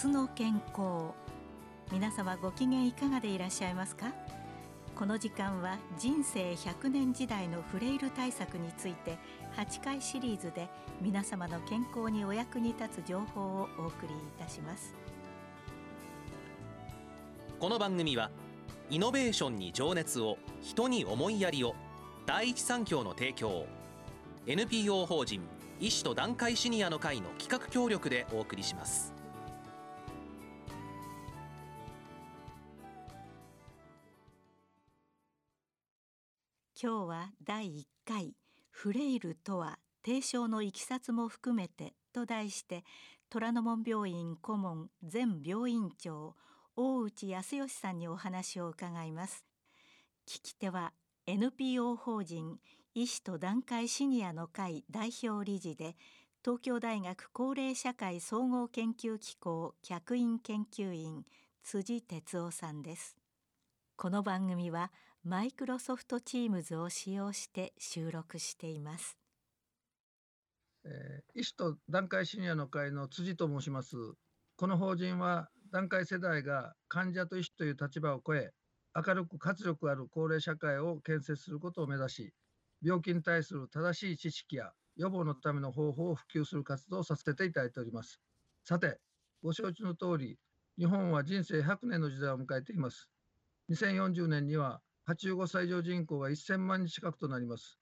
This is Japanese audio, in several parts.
明日の健康皆様ご機嫌いかがでいらっしゃいますか？この時間は人生100年時代のフレイル対策について8回シリーズで皆様の健康にお役に立つ情報をお送りいたします。この番組はイノベーションに情熱を人に思いやりを第一三共の提供 NPO 法人医師と団塊シニアの会の企画協力でお送りします。今日は第1回フレイルとは提唱のいきさつも含めてと題して虎ノ門病院顧問前病院長大内康義さんにお話を伺います。聞き手は NPO 法人医師と団塊シニアの会代表理事で東京大学高齢社会総合研究機構客員研究員辻哲夫さんです。この番組はマイクロソフトチームズを使用して収録しています、えー、医師と団塊シニアの会の辻と申しますこの法人は団塊世代が患者と医師という立場を超え明るく活力ある高齢社会を建設することを目指し病気に対する正しい知識や予防のための方法を普及する活動をさせていただいております。さて、ご承知の通り、日本は人生100年の時代を迎えています。2040年には85歳以上人口が1000万人近くとなります。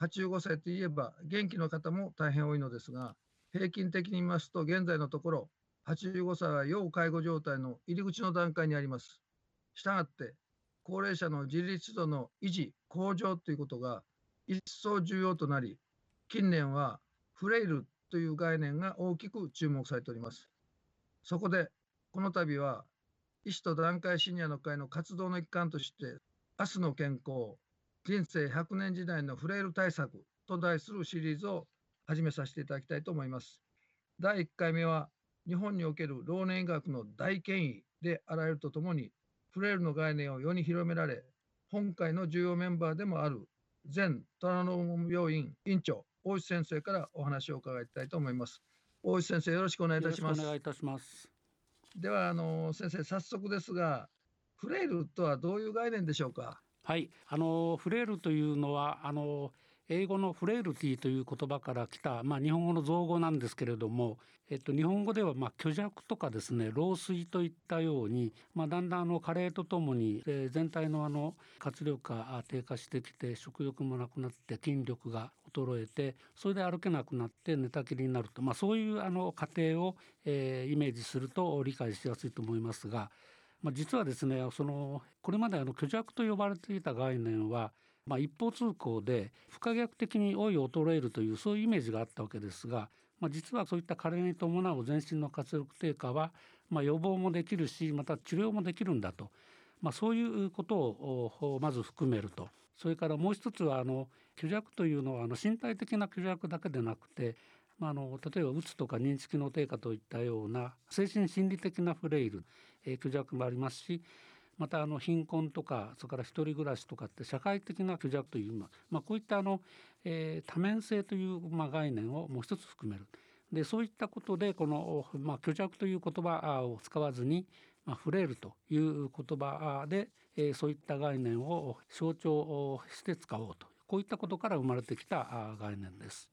85歳といえば元気の方も大変多いのですが、平均的に見ますと現在のところ、85歳は要介護状態の入り口の段階にあります。したがって、高齢者の自立度の維持、向上ということが一層重要となり、近年はフレイルという概念が大きく注目されております。そこで、この度は、医師と団塊シニアの会の活動の一環として、明日の健康、人生100年時代のフレイル対策と題するシリーズを始めさせていただきたいと思います。第1回目は、日本における老年医学の大権威であられるとともに、フレイルの概念を世に広められ、本会の重要メンバーでもある前虎ノ門病院院長大石先生からお話を伺いたいと思います。大石先生よろしくお願いいたします。お願いいたします。ではあの先生早速ですがフレイルとはどういう概念でしょうか？はいあのフレイルというのはあの英語のフレイルティという言葉から来た、まあ、日本語の造語なんですけれども、えっと、日本語ではまあ虚弱とかですね老衰といったように、まあ、だんだんあの加齢とともに、えー、全体のあの活力が低下してきて食欲もなくなって筋力が衰えてそれで歩けなくなって寝たきりになると、まあ、そういうあの過程を、えー、イメージすると理解しやすいと思いますが、まあ、実はですねそのこれまであの虚弱と呼ばれていた概念はまあ、一方通行で不可逆的に老い衰えるというそういうイメージがあったわけですが、まあ、実はそういった加齢に伴う全身の活力低下は、まあ、予防もできるしまた治療もできるんだと、まあ、そういうことをまず含めると。それからもう一つはあの虚弱というのはあの身体的な虚弱だけでなくてまあ、あの例えばうつとか認知機能低下といったような精神心理的なフレイル、虚弱もありますしまたあの貧困とかそれから一人暮らしとかって社会的な虚弱という、まあ、こういったあの、えー、多面性という、まあ、概念をもう一つ含める。でそういったことでこの、まあ、虚弱という言葉を使わずに、まあ、フレイルという言葉で、えー、そういった概念を象徴して使おうとこういったことから生まれてきた概念です。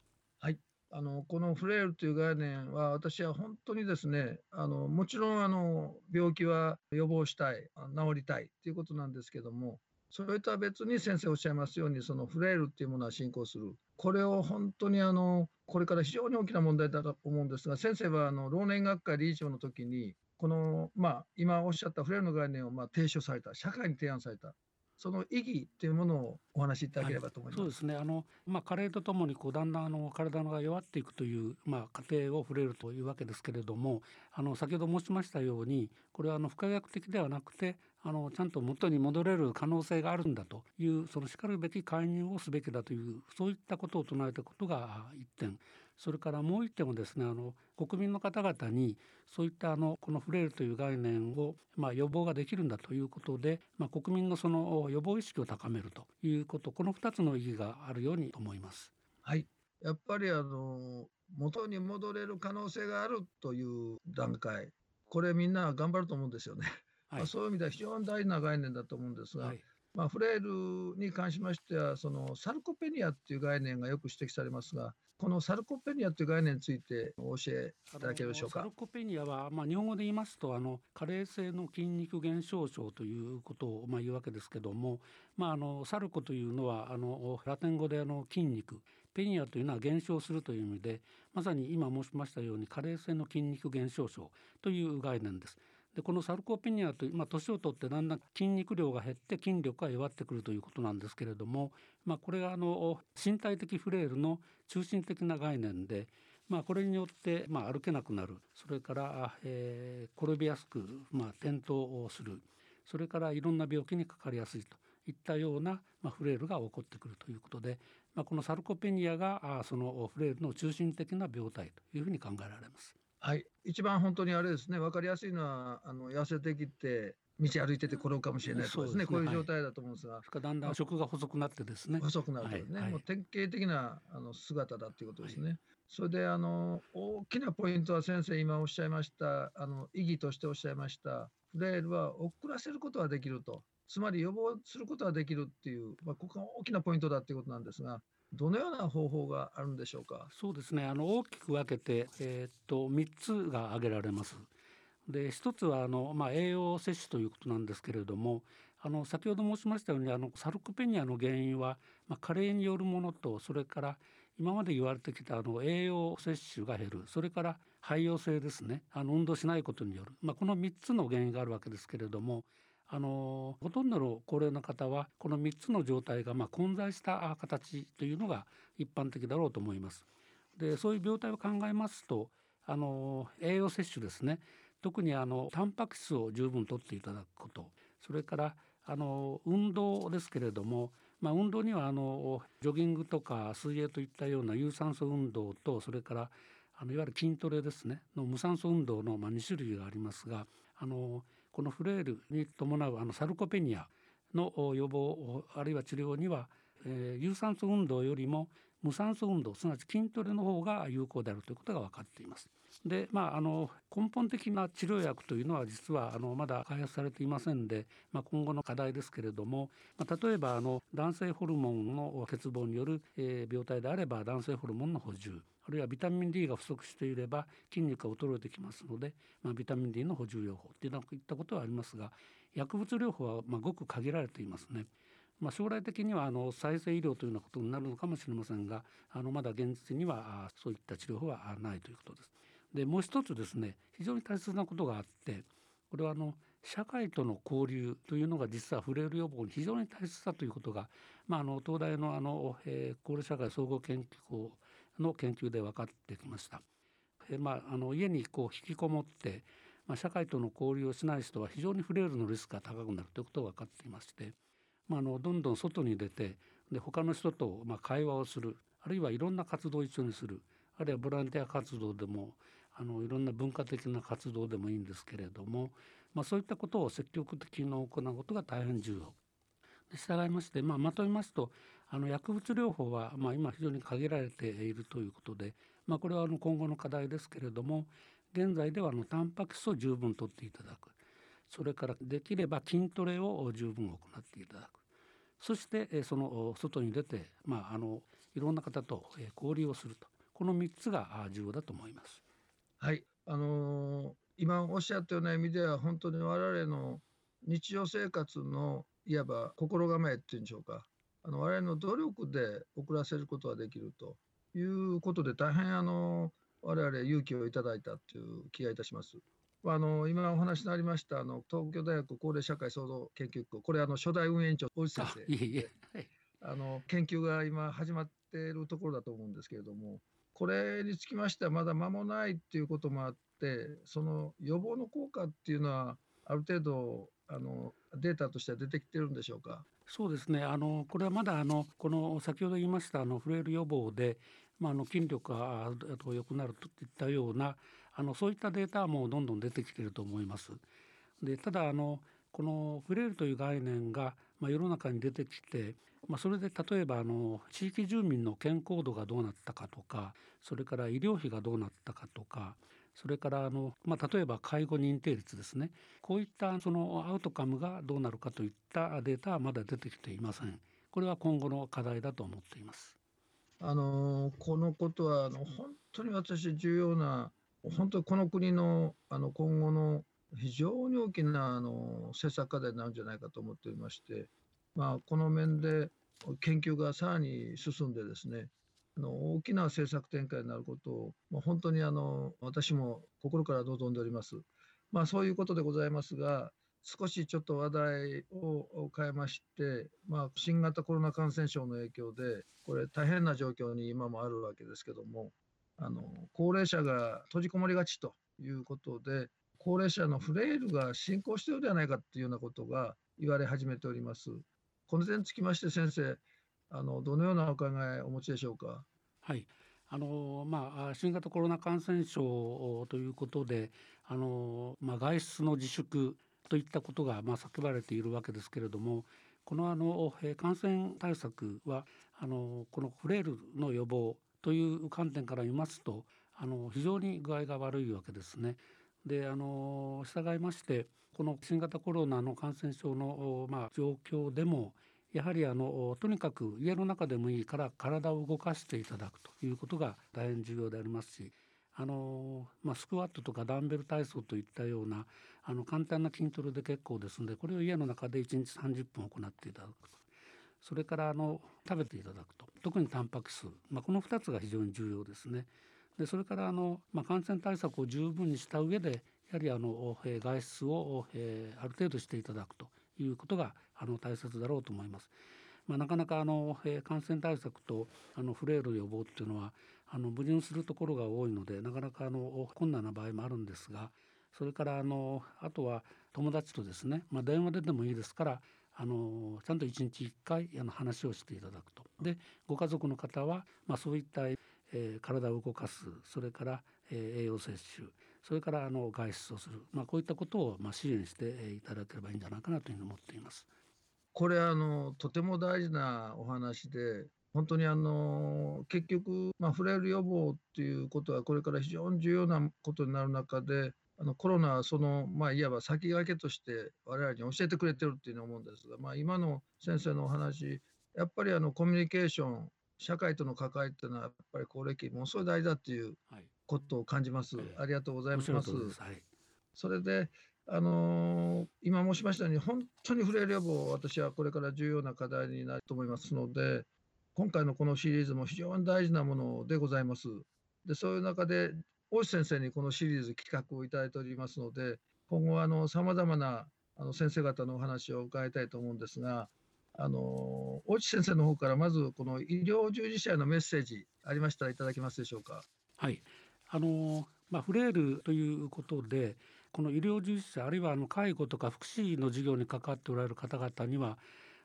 あのこのフレイルという概念は私は本当にですねあのもちろんあの病気は予防したい治りたいということなんですけどもそれとは別に先生おっしゃいますようにそのフレイルっていうものは進行する。これを本当にあのこれから非常に大きな問題だと思うんですが先生はあの老年学会理事長の時にこの、まあ、今おっしゃったフレイルの概念をま提唱された社会に提案された。その意義っていうものをお話しいただければと思います。はい、そうですね。あのまあ加齢とともにこうだんだんあの体が弱っていくというまあ過程を触れるというわけですけれども、あの先ほど申しましたように、これはあの不可逆的ではなくて、あのちゃんと元に戻れる可能性があるんだというそのしかるべき介入をすべきだというそういったことを唱えたことが一点。それからもう一点はですねあの国民の方々にそういったあのこのフレイルという概念を、まあ、予防ができるんだということで、まあ、国民のその予防意識を高めるということこの2つの意義があるように思います。はいやっぱりあの元に戻れる可能性があるという段階これみんな頑張ると思うんですよね。はいまあ、そういう意味では非常に大事な概念だと思うんですが、はいまあ、フレイルに関しましてはそのサルコペニアっていう概念がよく指摘されますがこのサルコペニアという概念についてお教えいただけるでしょうか？サル。コペニアは、まあ、日本語で言いますとあの加齢性の筋肉減少症ということを、まあ、言うわけですけども、まあ、あのサルコというのはあのラテン語であの筋肉ペニアというのは減少するという意味でまさに今申しましたように加齢性の筋肉減少症という概念です。でこのサルコペニアという、まあ、年を取ってだんだん筋肉量が減って筋力が弱ってくるということなんですけれども、まあ、これがあの身体的フレイルの中心的な概念で、まあ、これによって、まあ、歩けなくなる。それから、えー転びやすく、まあ、転倒をする。それからいろんな病気にかかりやすいと。いったような、まあ、フレイルが起こってくるということで、まあ、このサルコペニアがあそのフレイルの中心的な病態というふうに考えられます。はい、一番本当にあれですね。分かりやすいのはあの痩せてきて道歩いてて転ぶかもしれないとかですね,、そうですね。こういう状態だと思うんですが、それからだんだん食が細くなってですね。細くなるとですね、はい。はい。もう典型的なあの姿だということですね。それであの大きなポイントは先生今おっしゃいましたあの意義としておっしゃいました。フレイルは遅らせることはできると。つまり予防することはできるっていう、まあ、ここが大きなポイントだということなんですがどのような方法があるんでしょうか？そうですねあの大きく分けて、えーっと3つが挙げられます。で一つはあの、まあ、栄養摂取ということなんですけれどもあの先ほど申しましたようにあのサルコペニアの原因は、まあ、加齢によるものとそれから今まで言われてきたあの栄養摂取が減るそれから肺陽性ですねあの運動しないことによる、まあ、この3つの原因があるわけですけれどもあのほとんどの高齢の方はこの3つの状態がま混在した形というのが一般的だろうと思います。でそういう病態を考えますとあの栄養摂取ですね。特にあのタンパク質を十分とっていただくこと。それからあの運動ですけれども、まあ、運動にはあのジョギングとか水泳といったような有酸素運動とそれからあのいわゆる筋トレですね。の無酸素運動のま2種類がありますがあのこのフレイルに伴うあのサルコペニアの予防あるいは治療には、えー有酸素運動よりも無酸素運動すなわち筋トレの方が有効であるということが分かっています。でまあ、あの根本的な治療薬というのは実はあのまだ開発されていませんで、まあ、今後の課題ですけれども、まあ、例えばあの男性ホルモンの欠乏による、えー病態であれば男性ホルモンの補充あるいはビタミン D が不足していれば筋肉が衰えてきますので、まあ、ビタミン D の補充療法といったことはありますが薬物療法はまごく限られていますね。まあ、将来的にはあの再生医療というようなことになるのかもしれませんがあのまだ現実にはそういった治療法はないということです。でもう一つですね非常に大切なことがあってこれはあの社会との交流というのが実はフレイル予防に非常に大切だということが、まあ、あの東大のあの、えー高齢社会総合研究校の研究で分かってきました。えーまあ、あの家にこう引きこもって、まあ、社会との交流をしない人は非常にフレイルのリスクが高くなるということが分かっていまして、まあ、のどんどん外に出てで他の人とまあ会話をする。あるいはいろんな活動を一緒にする。あるいはボランティア活動でもあのいろんな文化的な活動でもいいんですけれども、まあ、そういったことを積極的に行うことが大変重要。で従いまして、まあ、まとめますとあの薬物療法は、まあ、今非常に限られているということで、まあ、これはあの今後の課題ですけれども現在ではあのタンパク質を十分とっていただく。それからできれば筋トレを十分行っていただく。そしてその外に出て、まあ、あのいろんな方と交流をするとこの3つが重要だと思います。はい、あのー今おっしゃったような意味では本当に我々の日常生活のいわば心構えっていうんでしょうかあの我々の努力で遅らせることができるということで大変あの我々勇気をいただいたという気がいたします。あの今お話になりましたあの東京大学高齢社会創造研究校これあの初代運営委員長大内先あ生いえいえ、はいあの研究が今始まっているところだと思うんですけれどもこれにつきましてはまだ間もないっていうこともあってその予防の効果っていうのはある程度あのデータとしては出てきてるんでしょうか？そうですねあのこれはまだあのこの先ほど言いましたあのフレイル予防で、まあ、あの筋力がああと良くなるといったようなあのそういったデータはもうどんどん出てきていると思います。でただあのこのフレイルという概念が、まあ、世の中に出てきて、まあ、それで例えばあの地域住民の健康度がどうなったかとかそれから医療費がどうなったかとかそれからあの、まあ、例えば介護認定率ですねこういったそのアウトカムがどうなるかといったデータはまだ出てきていません。これは今後の課題だと思っています。あのこのことはあの本当に私重要な本当にこの国のあの今後の非常に大きなあの政策課題になるんじゃないかと思っておりまして、まあ、この面で研究がさらに進んでですねあの大きな政策展開になることを、まあ、本当にあの私も心から望んでおります。まあ、そういうことでございますが、少しちょっと話題を変えまして、まあ、新型コロナ感染症の影響で、これ、大変な状況に今もあるわけですけども、あの高齢者が閉じこもりがちということで、高齢者のフレイルが進行しているではないかというようなことが言われ始めております。この点につきまして、先生、あのどのようなお考えをお持ちでしょうか？はいあのまあ、新型コロナ感染症ということであの、まあ、外出の自粛といったことがまあ叫ばれているわけですけれどもこのあの感染対策はあのこのフレイルの予防という観点から見ますとあの非常に具合が悪いわけですね。であの従いましてこの新型コロナの感染症の、まあ、状況でもやはりあのとにかく家の中でもいいから体を動かしていただくということが大変重要でありますしあの、まあ、スクワットとかダンベル体操といったようなあの簡単な筋トレで結構ですのでこれを家の中で1日30分行っていただくそれからあの食べていただくと特にタンパク質、まあ、この2つが非常に重要ですね。でそれからあの、まあ、感染対策を十分にした上でやはりあの、外出を、ある程度していただくということがあの大切だろうと思います。まあ、なかなかあの、感染対策とあのフレイル予防っていうのはあの矛盾するところが多いのでなかなかあの困難な場合もあるんですがそれからあのあとは友達とですね、まあ、電話ででもいいですからあのちゃんと1日1回あの話をしていただくと。でご家族の方は、まあ、そういった、えー、体を動かすそれから、えー、栄養摂取それからあの外出をする、まあ、こういったことを、まあ、支援していただければいいんじゃないかなというふうに思っています。これあのとても大事なお話で本当にあの結局、まあ、フレイル予防っていうことはこれから非常に重要なことになる中であのコロナはその、まあ、いわば先駆けとして我々に教えてくれてるっていうのを思うんですが、まあ、今の先生のお話やっぱりあのコミュニケーション社会との関わりっていうのはやっぱり高齢期ものすごい大事だっていうことを感じます。はい、ありがとうございます。はい、それであのー、今申しましたように本当にフレイル予防私はこれから重要な課題になると思いますので今回のこのシリーズも非常に大事なものでございます。でそういう中で大石先生にこのシリーズ企画をいただいておりますので今後さまざまなあの先生方のお話を伺いたいと思うんですがあの大石先生の方からまずこの医療従事者へのメッセージありましたらいただけますでしょうか？はいあのまあ、フレイルということでこの医療従事者あるいはあの介護とか福祉の事業に関わっておられる方々には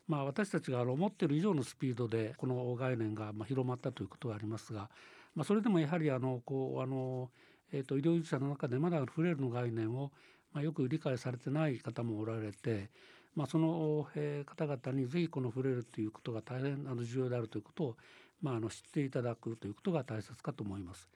まあ、私たちが思っている以上のスピードでこの概念がま広まったということがありますが、まあ、それでもやはりあのこうあの、えー、と医療従事者の中でまだフレイルの概念をまよく理解されてない方もおられて、まあ、その、え方々にぜひこのフレイルということが大変あの重要であるということを、まあ、あの知っていただくということが大切かと思います。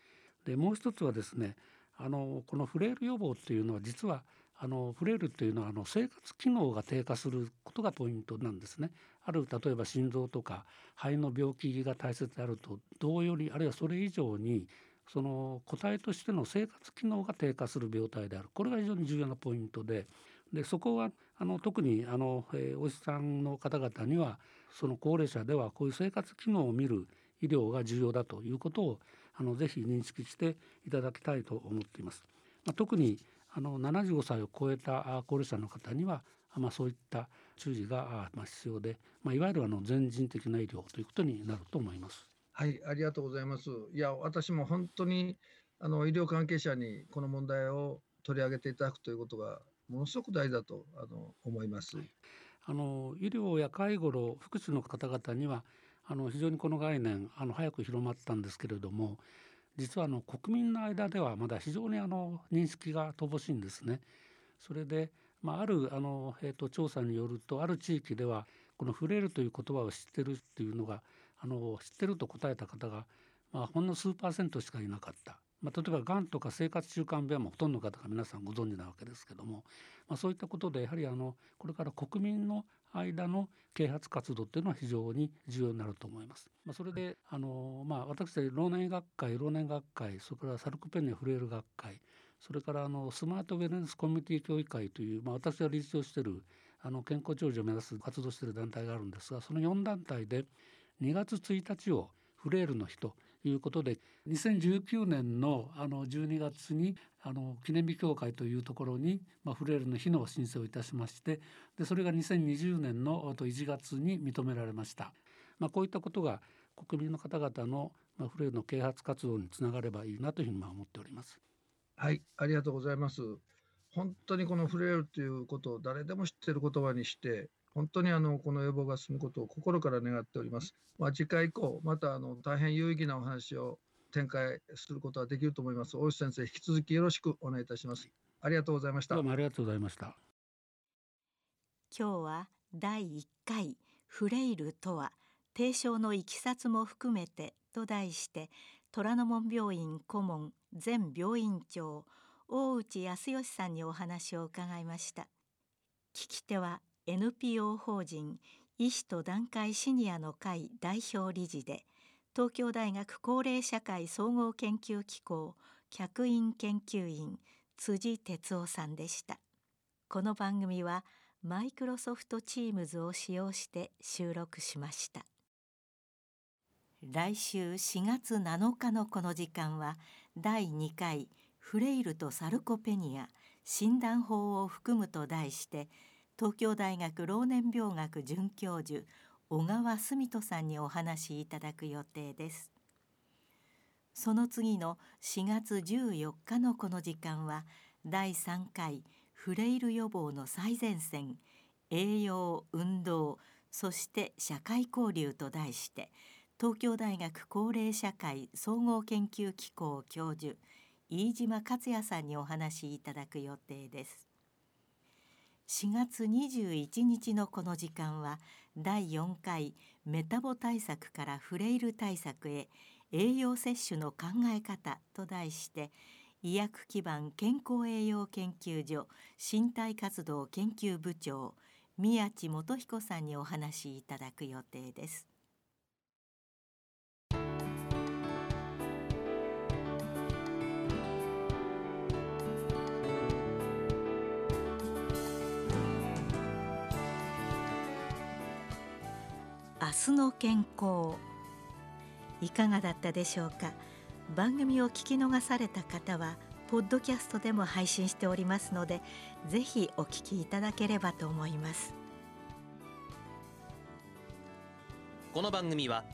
でもう一つはですねあのこのフレイル予防っていうのは実はあのフレイルというのはあの生活機能が低下することがポイントなんですね。ある例えば心臓とか肺の病気が大切であると同様にあるいはそれ以上にその個体としての生活機能が低下する病態であるこれが非常に重要なポイントででそこはあの特にあの、えー、お医者さんの方々にはその高齢者ではこういう生活機能を見る医療が重要だということをあのぜひ認識していただきたいと思っています。まあ、特にあの75歳を超えた高齢者の方には、まあ、そういった注意がまあ必要で、まあ、いわゆるあの全人的な医療ということになると思います。はい、ありがとうございます。いや、私も本当にあの医療関係者にこの問題を取り上げていただくということがものすごく大事だとあの思います。はい、あの医療や介護の福祉の方々にはあの非常にこの概念あの早く広まったんですけれども実はあの国民の間ではまだ非常にあの認識が乏しいんですね。それで、まあ、あるあの、えーと、調査によるとある地域ではこの「フレイル」という言葉を知ってるっていうのがあの知ってると答えた方が、まあ、ほんの数パーセントしかいなかったまあ、例えばがんとか生活習慣病もほとんどの方が皆さんご存知なわけですけども、まあ、そういったことでやはりあのこれから国民の間の啓発活動っていうのは非常に重要になると思います。まあ、それであの、まあ、私たち老年学会老年学会それからサルコペニアフレイル学会それからあのスマートウェルネスコミュニティ協議会という、まあ、私が理事長しているあの健康長寿を目指す活動している団体があるんですがその4団体で2月1日をフレイルの日ということで2019年のあの12月にあの記念日協会というところに、まあ、フレイルの日の申請をいたしましてでそれが2020年の1月に認められました。まあ、こういったことが国民の方々の、まあ、フレイルの啓発活動につながればいいなというふうに思っております。はい、ありがとうございます。本当にこのフレイルということを誰でも知っている言葉にして本当にあのこの予防が進むことを心から願っております。まあ、次回以降、またあの大変有意義なお話を展開することができると思います。大石先生、引き続きよろしくお願いいたします。ありがとうございました。どうもありがとうございました。今日は第1回フレイルとは提唱のいきさつも含めてと題して虎ノ門病院顧問前病院長大内康義さんにお話を伺いました。聞き手は NPO 法人医師と団塊シニアの会代表理事で東京大学高齢社会総合研究機構客員研究員辻哲夫さんでした。この番組はマイクロソフトチームズを使用して収録しました。来週4月7日のこの時間は第2回フレイルとサルコペニア診断法を含むと題して「東京大学老年病学准教授小川澄人さんにお話しいただく予定です。その次の4月14日のこの時間は第3回フレイル予防の最前線栄養運動そして社会交流と題して東京大学高齢社会総合研究機構教授飯島克也さんにお話しいただく予定です4月21日のこの時間は第4回メタボ対策からフレイル対策へ栄養摂取の考え方と題して医薬基盤健康栄養研究所身体活動研究部長宮地元彦さんにお話しいただく予定です。明日の健康いかがだったでしょうか？番組を聞き逃された方はポッドキャストでも配信しておりますのでぜひお聞きいただければと思いますこの番組は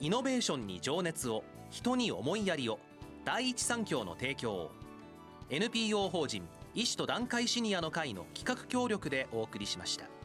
イノベーションに情熱を人に思いやりを第一三共の提供 NPO 法人医師と団塊シニアの会の企画協力でお送りしました。